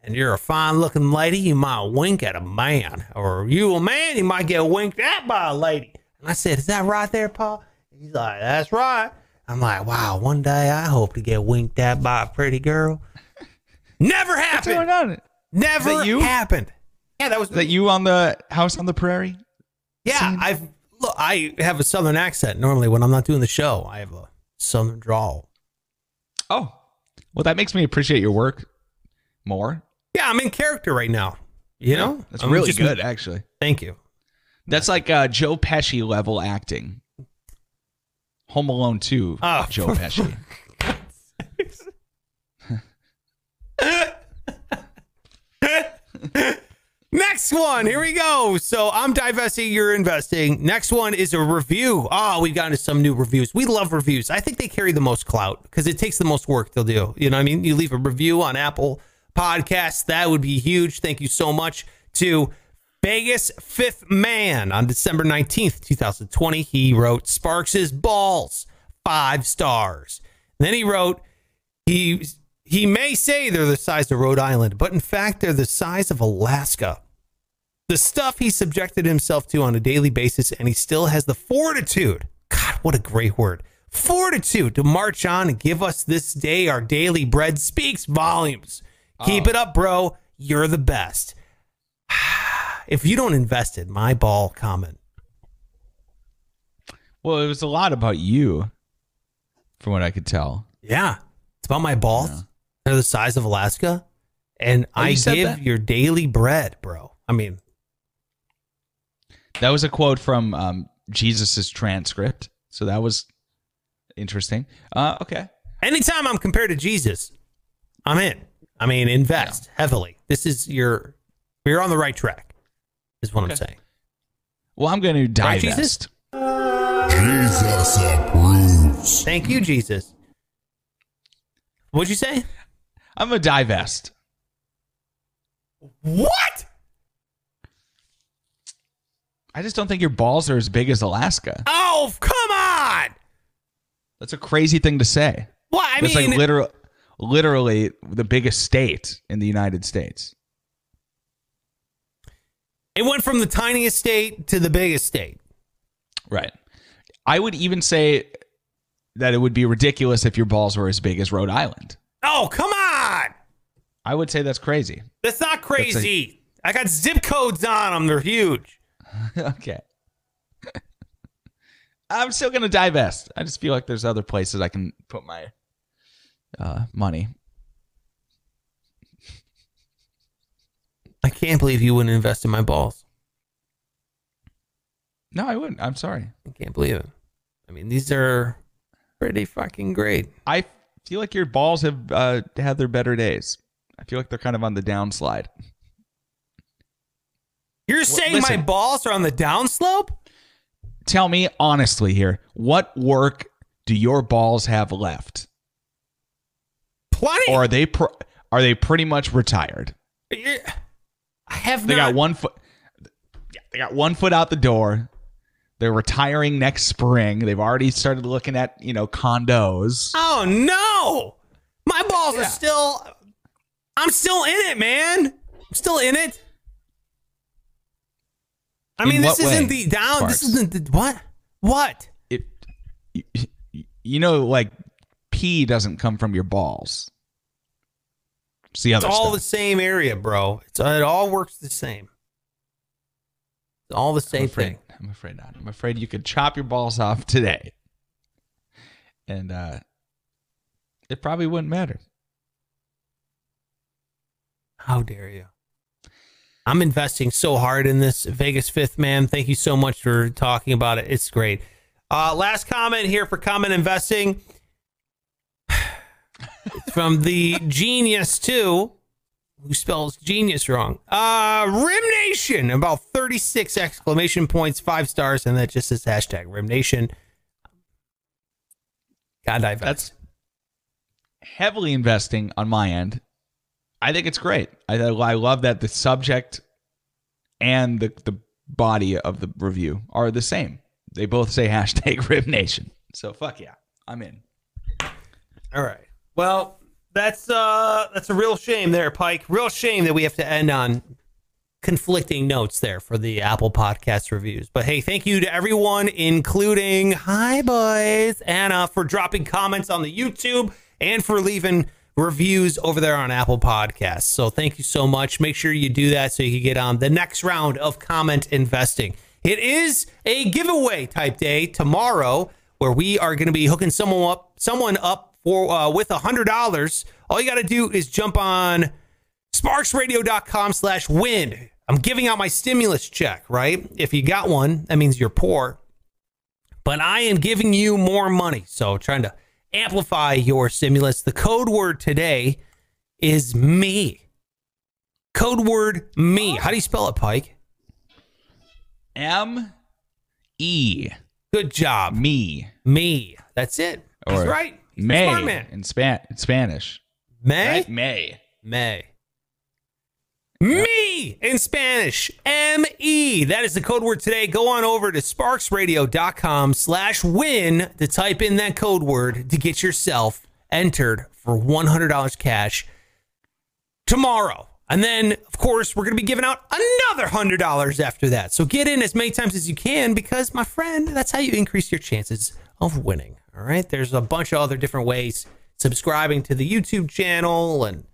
and you're a fine-looking lady, you might wink at a man, or you a man, you might get winked at by a lady. And I said, "Is that right there, Pa? He's like, "That's right." I'm like, "Wow, one day I hope to get winked at by a pretty girl." Never what's going happened. on Never you? happened. Yeah, that was is that you on the house on the prairie Yeah, I've look. I have a southern accent normally when I'm not doing the show. I have a southern drawl. oh well that makes me appreciate your work more Yeah, I'm in character right now. You know, that's I'm really good actually Thank you. That's like uh, Joe Pesci level acting. Home Alone 2, Oh. <laughs> Joe Pesci. <laughs> Next one, here we go. So I'm divesting, you're investing. Next one is a review. Oh, we've gotten to some new reviews. We love reviews. I think they carry the most clout because it takes the most work they'll do. You know what I mean? You leave a review on Apple Podcasts, that would be huge. Thank you so much to Vegas Fifth Man on December 19th, 2020. He wrote Sparks' balls, five stars. And then he wrote, he he may say they're the size of Rhode Island, but in fact they're the size of Alaska. the stuff he subjected himself to on a daily basis, and he still has the fortitude. God, what a great word. Fortitude to march on and give us this day our daily bread speaks volumes. Keep oh. it up, bro. You're the best. <sighs> If you don't invest in my ball comment, Well, it was a lot about you, from what I could tell. yeah, it's about my balls. They're the size of Alaska, and Oh, I give that? your daily bread, bro. I mean, That was a quote from um, Jesus's transcript, so that was interesting. Uh, okay, anytime I'm compared to Jesus, I'm in. I mean, invest heavily. This is your, you're on the right track, is what I'm saying. well, I'm going to Right, divest. Jesus? Jesus approves. Thank you, Jesus. What'd you say? I'm going to divest. What? I just don't think your balls are as big as Alaska. Oh, come on! That's a crazy thing to say. What? I That's mean, like literal, literally the biggest state in the United States. It went from the tiniest state to the biggest state. Right. I would even say that it would be ridiculous if your balls were as big as Rhode Island. Oh, come on! I would say that's crazy. That's not crazy. I got zip codes on them. They're huge. <laughs> okay. <laughs> I'm still going to divest. I just feel like there's other places I can put my uh, money. Can't believe you wouldn't invest in my balls. No, I wouldn't. I'm sorry. I can't believe it. I mean, these are pretty fucking great. I feel like your balls have uh, had their better days. I feel like they're kind of on the downslide. You're saying my balls are on the downslope? Tell me honestly here, what work do your balls have left? Plenty. Or are they pr- are they pretty much retired? You're- I have They not. got one foot. Yeah, they got one foot out the door. They're retiring next spring. They've already started looking at you know condos. Oh no! My balls Yeah. are still. I'm still in it, man. I'm still in it. I In mean, this way, isn't the down. This isn't the what? What? It, you, you know, like pee doesn't come from your balls. It's the It's all stuff. the same area, bro. It's it all works the same. It's all the I'm same afraid, thing. I'm afraid not. I'm afraid you could chop your balls off today, and uh, it probably wouldn't matter. How dare you? I'm investing so hard in this Vegas fifth man. Thank you so much for talking about it. It's great. Uh, last comment here for comment investing. From the genius too, who spells genius wrong. Uh, Rim Nation, about 36 exclamation points, five stars, and that just says hashtag Rim Nation. God, divest. That's heavily investing on my end. I think it's great. I I love that the subject and the the body of the review are the same. They both say hashtag <laughs> Rib Nation. So fuck yeah, I'm in. All right. Well, that's uh that's a real shame there, Pike. Real shame that we have to end on conflicting notes there for the Apple Podcast reviews. But hey, thank you to everyone, including Hi Boys, Anna, for dropping comments on the YouTube and for leaving reviews over there on Apple Podcasts. So thank you so much. Make sure you do that so you can get on the next round of comment investing. It is a giveaway type day tomorrow where we are going to be hooking someone up, someone up for uh, with a hundred dollars. All you got to do is jump on sparksradio.com slash win. I'm giving out my stimulus check, right? If you got one, that means you're poor. But I am giving you more money. So trying to amplify your stimulus. The code word today is me. Code word me. How do you spell it, Pike? M E Good job. me Me. That's it. That's right. May in span in Spanish. May? Right? May. May. Me in Spanish. M E. That is the code word today. Go on over to sparksradio.com slash win to type in that code word to get yourself entered for $100 cash tomorrow And then, of course, we're going to be giving out another $100 after that. So get in as many times as you can because, my friend, that's how you increase your chances of winning. All right. There's a bunch of other different ways. Subscribing to the YouTube channel and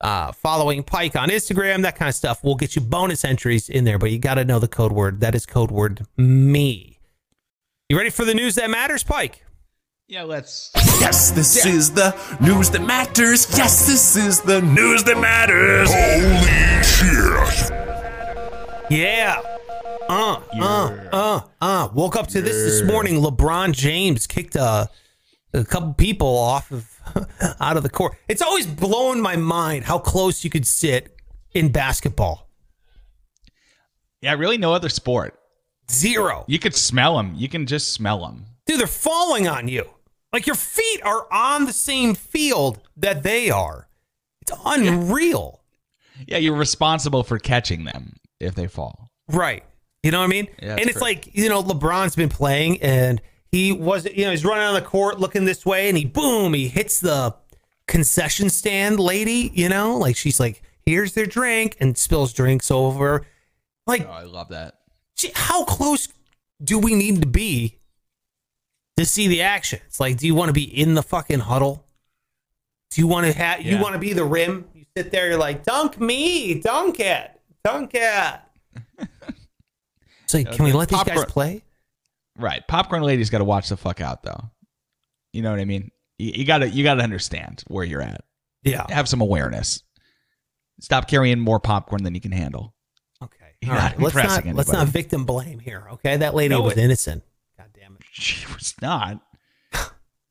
uh, following Pike on Instagram, that kind of stuff will get you bonus entries in there, but you got to know the code word. That is code word me. You ready for the news that matters, Pike? Yeah, let's. Yes, this is the news that matters. Yes, this is the news that matters. Holy shit. Yeah. Uh, uh, uh, uh. Woke up to this this morning. LeBron James kicked a, a couple people off of <laughs> out of the court. It's always blown my mind how close you could sit in basketball. Yeah, really no other sport. Zero. You could smell them. You can just smell them. Dude, they're falling on you. Like your feet are on the same field that they are. It's unreal. Yeah, you're responsible for catching them if they fall. Right. You know what I mean? Yeah, and it's true. like, you know, LeBron's been playing and he was, you know, he's running on the court looking this way and he, boom, he hits the concession stand lady, you know, like she's like, here's their drink and spills drinks over. Like, Oh, I love that. how close do we need to be to see the action? It's like, do you want to be in the fucking huddle? Do you want to have, you want to be the rim? You sit there, you're like, dunk me, dunk it, dunk it. <laughs> It's like, can we let these guys popcorn- play? Right. Popcorn lady's got to watch the fuck out though. You know what I mean? You, you gotta you gotta understand where you're at. Yeah. Have some awareness. Stop carrying more popcorn than you can handle. Okay. You're All right. Let's not let's not victim blame here. Okay. That lady No, was it- innocent. God damn it. <laughs> She was not.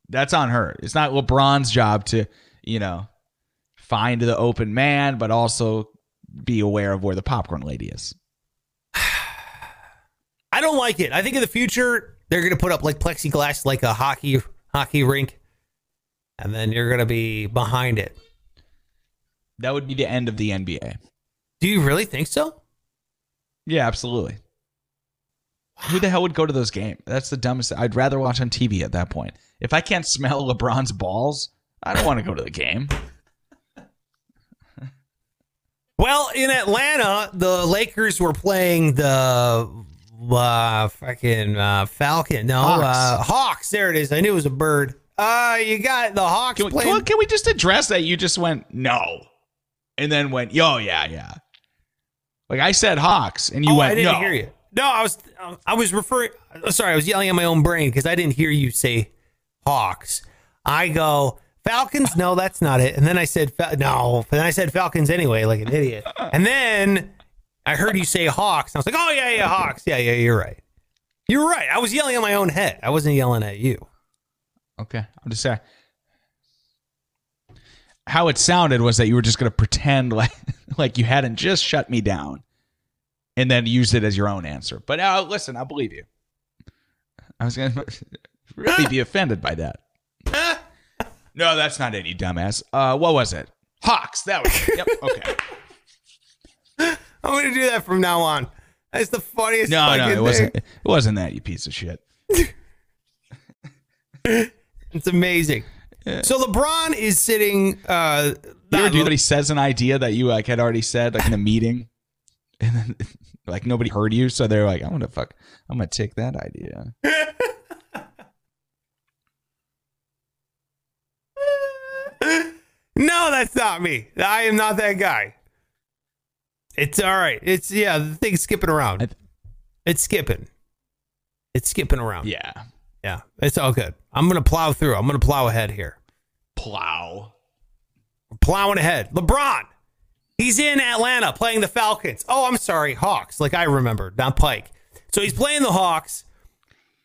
That's on her. It's not LeBron's job to, you know, find the open man, but also be aware of where the popcorn lady is. Don't like it. I think in the future they're gonna put up like plexiglass like a hockey hockey rink. And then you're gonna be behind it. That would be the end of the NBA. Do you really think so? Yeah, absolutely. Who the hell would go to those games? That's the dumbest. I'd rather watch on TV at that point. If I can't smell <laughs> LeBron's balls, I don't want to go to the game. Well, in Atlanta, the Lakers were playing the uh, fucking uh, Falcon. No, Hawks. Uh, Hawks. There it is. I knew it was a bird. Uh, you got the Hawks Can we, playing. can, can we just address that? You just went no, and then went yo yeah yeah. Like I said Hawks, and you oh, went I didn't no. hear you. No, I was I was referring. Sorry, I was yelling at my own brain because I didn't hear you say Hawks. I go Falcons. No, that's not it. And then I said no. Then I said Falcons anyway, like an idiot. And then I heard you say Hawks. And I was like, oh yeah, yeah, Hawks. Yeah, yeah, you're right. You're right. I was yelling at my own head. I wasn't yelling at you. Okay, I'm just saying. How it sounded was that you were just going to pretend like <laughs> like you hadn't just shut me down, and then use it as your own answer. But uh, listen, I believe you. I was going <laughs> to really be offended by that. no, that's not any dumbass. Uh, what was it? Hawks. That was. Yep. Okay. <laughs> I'm gonna do that from now on. That's the funniest. Thing. No, no, it wasn't. It wasn't that. You piece of shit. <laughs> It's amazing. So LeBron is sitting. Uh, You ever do that? He says an idea that you like had already said, like in a meeting, <laughs> and then <laughs> like nobody heard you, so they're like, "I'm gonna fuck, I'm gonna take that idea." No, that's not me. I am not that guy. It's all right. It's yeah, the thing's skipping around. Th- it's skipping. It's skipping around. Yeah, Yeah. It's all good. I'm gonna plow through. I'm gonna plow ahead here. plow. We're plowing ahead. LeBron. He's in Atlanta playing the Falcons. Oh, I'm sorry, Hawks. Like I remember, not Pike. So he's playing the Hawks.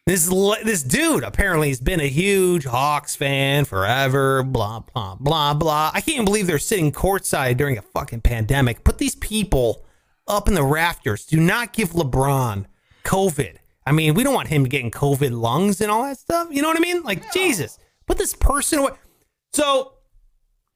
This this dude apparently has been a huge Hawks fan forever. Blah blah blah blah. I can't believe they're sitting courtside during a fucking pandemic. Put these people up in the rafters. Do not give LeBron COVID. I mean, we don't want him getting COVID lungs and all that stuff. You know what I mean? Like Jesus, put this person away. So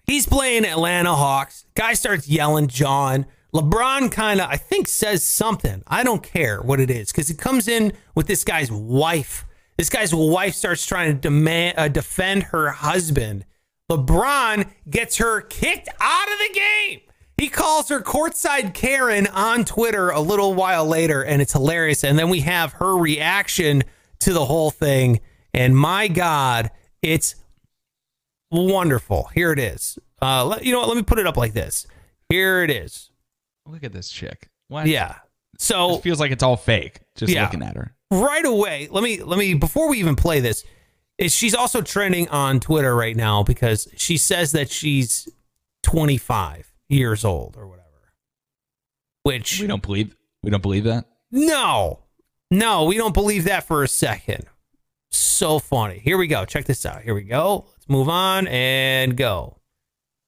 He's playing Atlanta Hawks. Guy starts yelling, John. LeBron kind of, I think, says something. I don't care what it is because he comes in with this guy's wife. This guy's wife starts trying to demand, uh, defend her husband. LeBron gets her kicked out of the game. He calls her courtside Karen on Twitter a little while later, and it's hilarious. And then we have her reaction to the whole thing. And my God, it's wonderful. Here it is. Uh, let, you know what? Let me put it up like this. Here it is. Look at this chick. What? Yeah. So It feels like it's all fake. Just Yeah. looking at her. right away let me let me before we even play this is she's also trending on twitter right now because she says that she's 25 years old or whatever which We don't believe. We don't believe that. no no we don't believe that for a second so funny here we go check this out here we go let's move on and go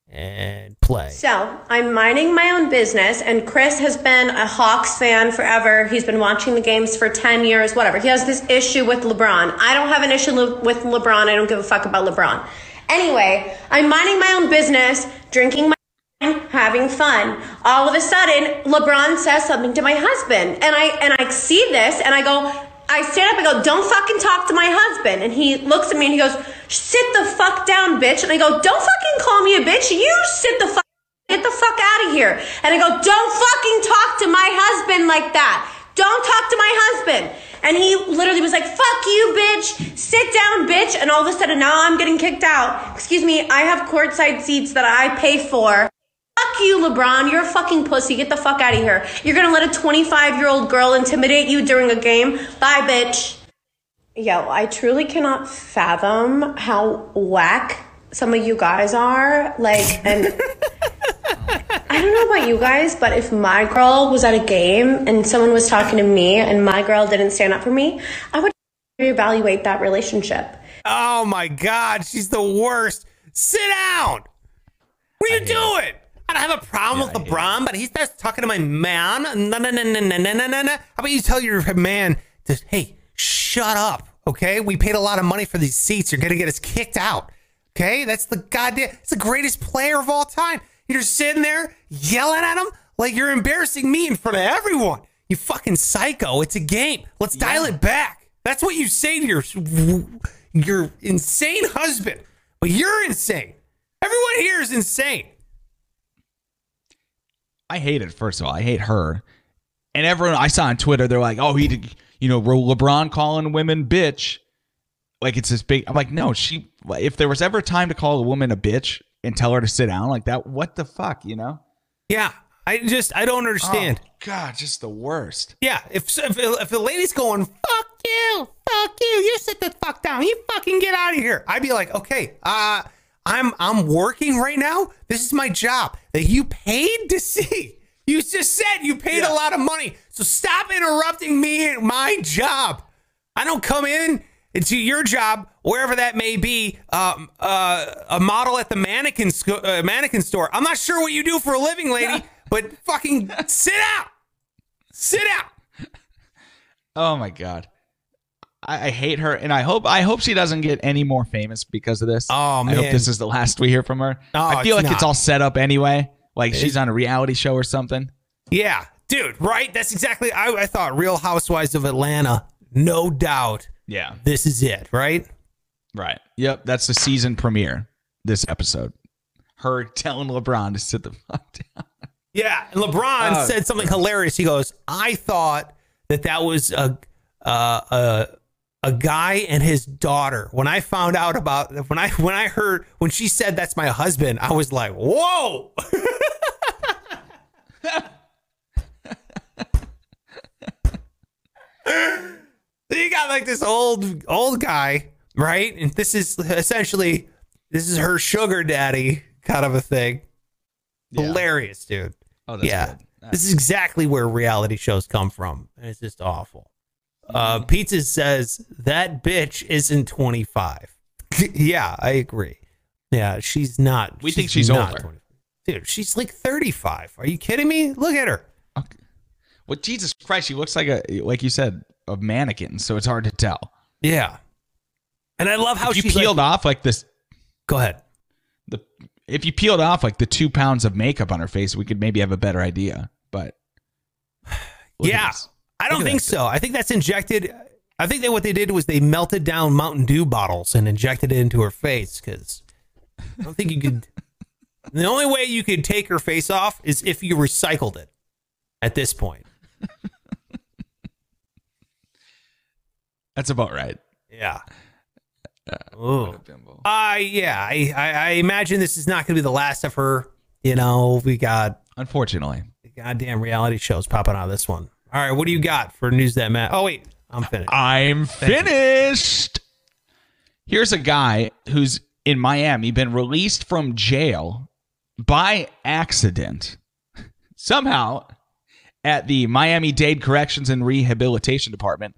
and play So, I'm minding my own business, and Chris has been a Hawks fan forever. He's been watching the games for 10 years, whatever. He has this issue with LeBron. I don't have an issue le- with LeBron. I don't give a fuck about LeBron. Anyway, I'm minding my own business, drinking my having fun. All of a sudden, LeBron says something to my husband, and I and I see this, and I go, I stand up and go, don't fucking talk to my husband. And he looks at me and he goes, sit the fuck down, bitch. And I go, don't fucking call me a bitch. You sit the fuck, get the fuck out of here. And I go, don't fucking talk to my husband like that. Don't talk to my husband. And he literally was like, fuck you, bitch. Sit down, bitch. And all of a sudden now I'm getting kicked out. Excuse me, I have courtside seats that I pay for. Fuck you, LeBron. You're a fucking pussy. Get the fuck out of here. You're gonna let a 25 year old girl intimidate you during a game? Bye, bitch. Yo, I truly cannot fathom how whack some of you guys are. Like, and <laughs> I don't know about you guys, but if my girl was at a game and someone was talking to me and my girl didn't stand up for me, I would reevaluate that relationship. oh my god she's the worst sit down what are you doing I don't have a problem yeah, with LeBron, but he starts talking to my man. No, no, no, no, no, no, no, no. How about you tell your man, to, hey, shut up, okay? We paid a lot of money for these seats. You're going to get us kicked out, okay? That's the goddamn, it's the greatest player of all time. You're sitting there yelling at him like you're embarrassing me in front of everyone. You fucking psycho. It's a game. Let's yeah. dial it back. That's what you say to your your insane husband. But you're insane. Everyone here is insane. I hate it. First of all, I hate her. And everyone I saw on Twitter, they're like, "Oh, he, did, you know, LeBron calling women bitch." Like it's this big. I'm like, no, she. If there was ever a time to call a woman a bitch and tell her to sit down like that, what the fuck, you know? Yeah. I just, I don't understand. Oh, God, just the worst. Yeah, if, if if the lady's going fuck you, fuck you, you sit the fuck down, you fucking get out of here. I'd be like, okay, uh, I'm I'm working right now. This is my job that you paid to see. You just said you paid a lot of money, so stop interrupting me and my job. I don't come in into your job wherever that may be. Um, uh, a model at the mannequin sco- uh, mannequin store. I'm not sure what you do for a living, lady, <laughs> but fucking sit out. Sit out. Oh my god. I, I hate her, and I hope I hope she doesn't get any more famous because of this. Oh, man, I hope this is the last we hear from her. Oh, I feel it's like it's all set up anyway. Like she's on a reality show or something. Yeah, dude, right? That's exactly I, I thought Real Housewives of Atlanta, no doubt. Yeah. This is it, right? Right. Yep. That's the season premiere. This episode. Her telling LeBron to sit the <laughs> fuck down. Yeah, and LeBron Oh, said something hilarious. He goes, "I thought that that was a uh, a a guy and his daughter. When I found out about when I when I heard when she said that's my husband, I was like, whoa." So <laughs> you got like this old old guy, right? And this is essentially this is her sugar daddy kind of a thing. Hilarious, dude. Oh, that's yeah. good. This is exactly where reality shows come from. And it's just awful. Uh. Pizza says that bitch isn't 25. <laughs> yeah, I agree. Yeah, she's not. We think she's older. 25. Dude, she's like 35. Are you kidding me? Look at her. Well, Jesus Christ, she looks like a like you said a mannequin, so it's hard to tell. Yeah. And I love how if you she's peeled like, off like this, Go ahead. the if you peeled off like the two pounds of makeup on her face, we could maybe have a better idea. But <sighs> yeah. I don't think so. I think that's injected. I think that what they did was they melted down Mountain Dew bottles and injected it into her face because I don't think you could. <laughs> The only way you could take her face off is if you recycled it. At this point, <laughs> That's about right. yeah. Ooh. Uh, yeah. I, I, I imagine this is not going to be the last of her. You know, we got Unfortunately. goddamn reality shows popping out of this one. All right, what do you got for news that Matt? Oh wait, I'm finished. I'm finished. Here's a guy who's in Miami, been released from jail by accident. Somehow, at the Miami Dade Corrections and Rehabilitation Department,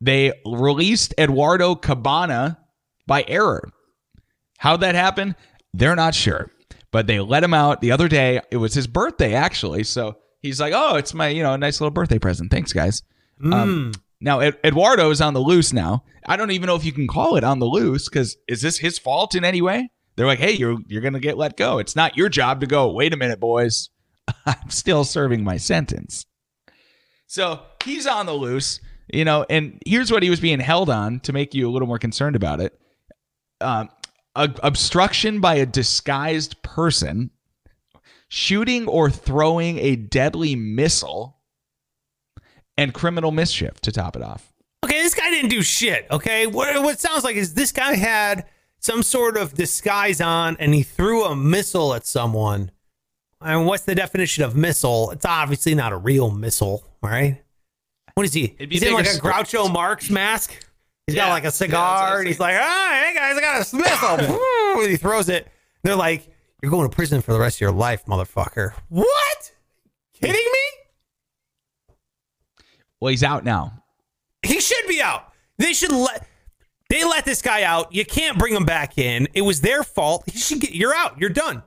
they released Eduardo Cabana by error. How'd that happen? They're not sure. But they let him out the other day. It was his birthday, actually. So he's like, oh, it's my, you know, a nice little birthday present. Thanks, guys. Um, now, Ed- Eduardo is on the loose now. I don't even know if you can call it on the loose because is this his fault in any way? They're like, hey, you're you're gonna get let go. It's not your job to go. Wait a minute, boys. <laughs> I'm still serving my sentence. So he's on the loose, you know. And here's what he was being held on to make you a little more concerned about it: um, a- obstruction by a disguised person, shooting or throwing a deadly missile, and criminal mischief to top it off. Okay, this guy didn't do shit. Okay, what what it sounds like is this guy had some sort of disguise on, and he threw a missile at someone. And what's the definition of missile? It's obviously not a real missile, right? What is he? It'd be He's in like a script. Groucho Marx mask. He's got like a cigar, that's what I and he's like, "Ah, hey guys, I got a missile." <laughs> and he throws it. They're like, "You're going to prison for the rest of your life, motherfucker." What? Kidding me? Well, he's out now. He should be out. They should let they let this guy out. You can't bring him back in. It was their fault. He should get you're out. You're done.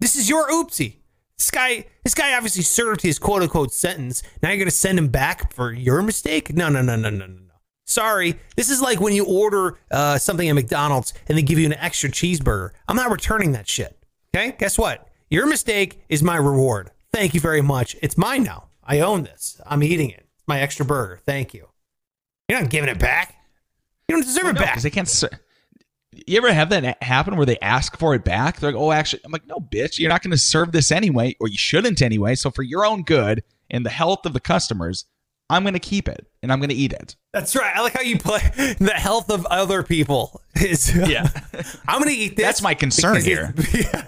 This is your oopsie. This guy this guy obviously served his quote unquote sentence. Now you're gonna send him back for your mistake? No, no, no, no, no, no, no. Sorry. This is like when you order uh, something at McDonald's and they give you an extra cheeseburger. I'm not returning that shit. Okay? Guess what? Your mistake is my reward. Thank you very much. It's mine now. I own this. I'm eating it. It's my extra burger. Thank you. You're not giving it back. You don't deserve it back. because they can't. Ser- you ever have that happen where they ask for it back? They're like, "Oh, actually," I'm like, "No, bitch, you're not going to serve this anyway, or you shouldn't anyway." So for your own good and the health of the customers, I'm going to keep it and I'm going to eat it. That's right. I like how you play <laughs> the health of other people. Is <laughs> Yeah. I'm gonna eat this. That's my concern here. <laughs> Yeah,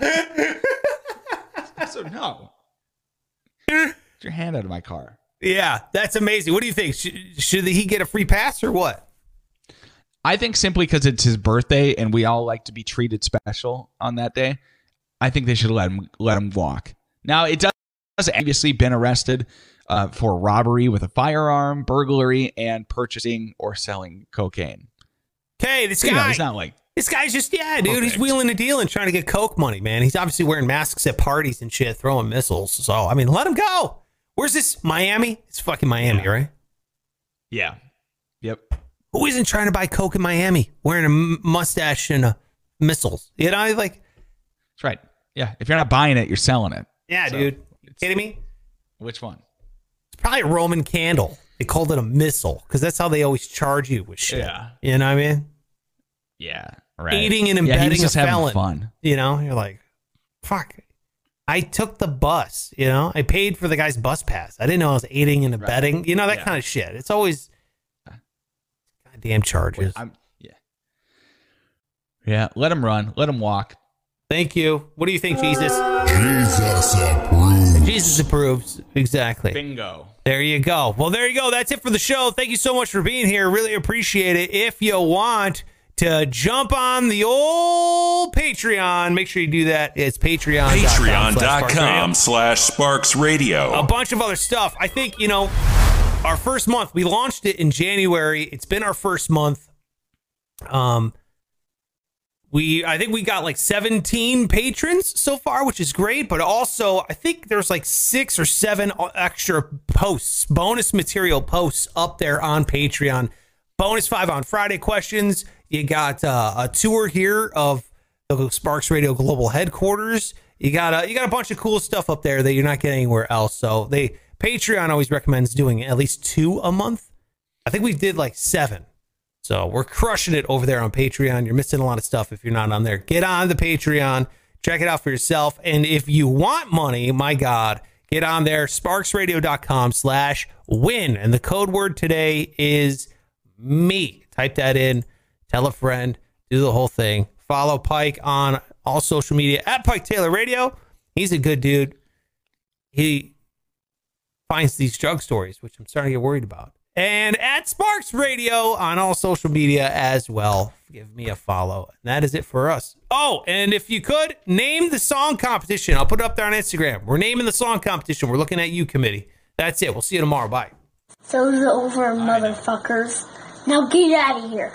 right. So no, get your hand out of my car. Yeah, that's amazing. What do you think? Should, should he get a free pass or what? I think simply because it's his birthday and we all like to be treated special on that day, I think they should let him let him walk. Now it does has obviously been arrested uh, for robbery with a firearm, burglary, and purchasing or selling cocaine. Okay, this You know, guy. he's not like this guy's just yeah, dude. He's wheeling a deal and trying to get coke money, man. He's obviously wearing masks at parties and shit, throwing missiles. So I mean, let him go. Where's this Miami? It's fucking Miami, right? yeah, yep. Who isn't trying to buy coke in Miami wearing a m- mustache and uh, missiles? You know, like That's right. Yeah, if you're not buying it, you're selling it. yeah, So, dude. Kidding me? Which one? It's probably a Roman candle. They called it a missile because that's how they always charge you with shit. Yeah. You know what I mean? Yeah, right. Aiding and yeah, he was abetting just a having felon. fun. You know, you're like, fuck. I took the bus. You know, I paid for the guy's bus pass. I didn't know I was aiding and abetting. You know that Yeah. kind of shit. It's always goddamn charges. I'm, yeah, yeah. Let him run. Let him walk. Thank you. What do you think, Jesus? Jesus approves. Jesus approves. Exactly. Bingo. There you go. Well, there you go. That's it for the show. Thank you so much for being here. Really appreciate it. If you want to jump on the old Patreon, make sure you do that. It's patreon.com. Patreon.com slash Sparks Radio. A bunch of other stuff. I think, you know, our first month, we launched it in January. It's been our first month. Um, we I think we got like 17 patrons so far, which is great. But also, I think there's like six or seven extra posts, bonus material posts up there on Patreon. Bonus five on Friday questions. You got uh, a tour here of the Sparks Radio Global Headquarters. You got a you got a bunch of cool stuff up there that you're not getting anywhere else. So they Patreon always recommends doing at least two a month. I think we did like seven. So we're crushing it over there on Patreon. You're missing a lot of stuff if you're not on there. Get on the Patreon, check it out for yourself. And if you want money, my God, get on there, sparksradio.com slash win. And the code word today is me. Type that in, tell a friend, do the whole thing. Follow Pike on all social media at Pike Taylor Radio. He's a good dude. He finds these drug stories, which I'm starting to get worried about. And at Sparks Radio on all social media as well. Give me a follow. And that is it for us. Oh, and if you could name the song competition, I'll put it up there on Instagram. We're naming the song competition. We're looking at you, committee. That's it. We'll see you tomorrow. Bye. Show's over, motherfuckers. Now get out of here.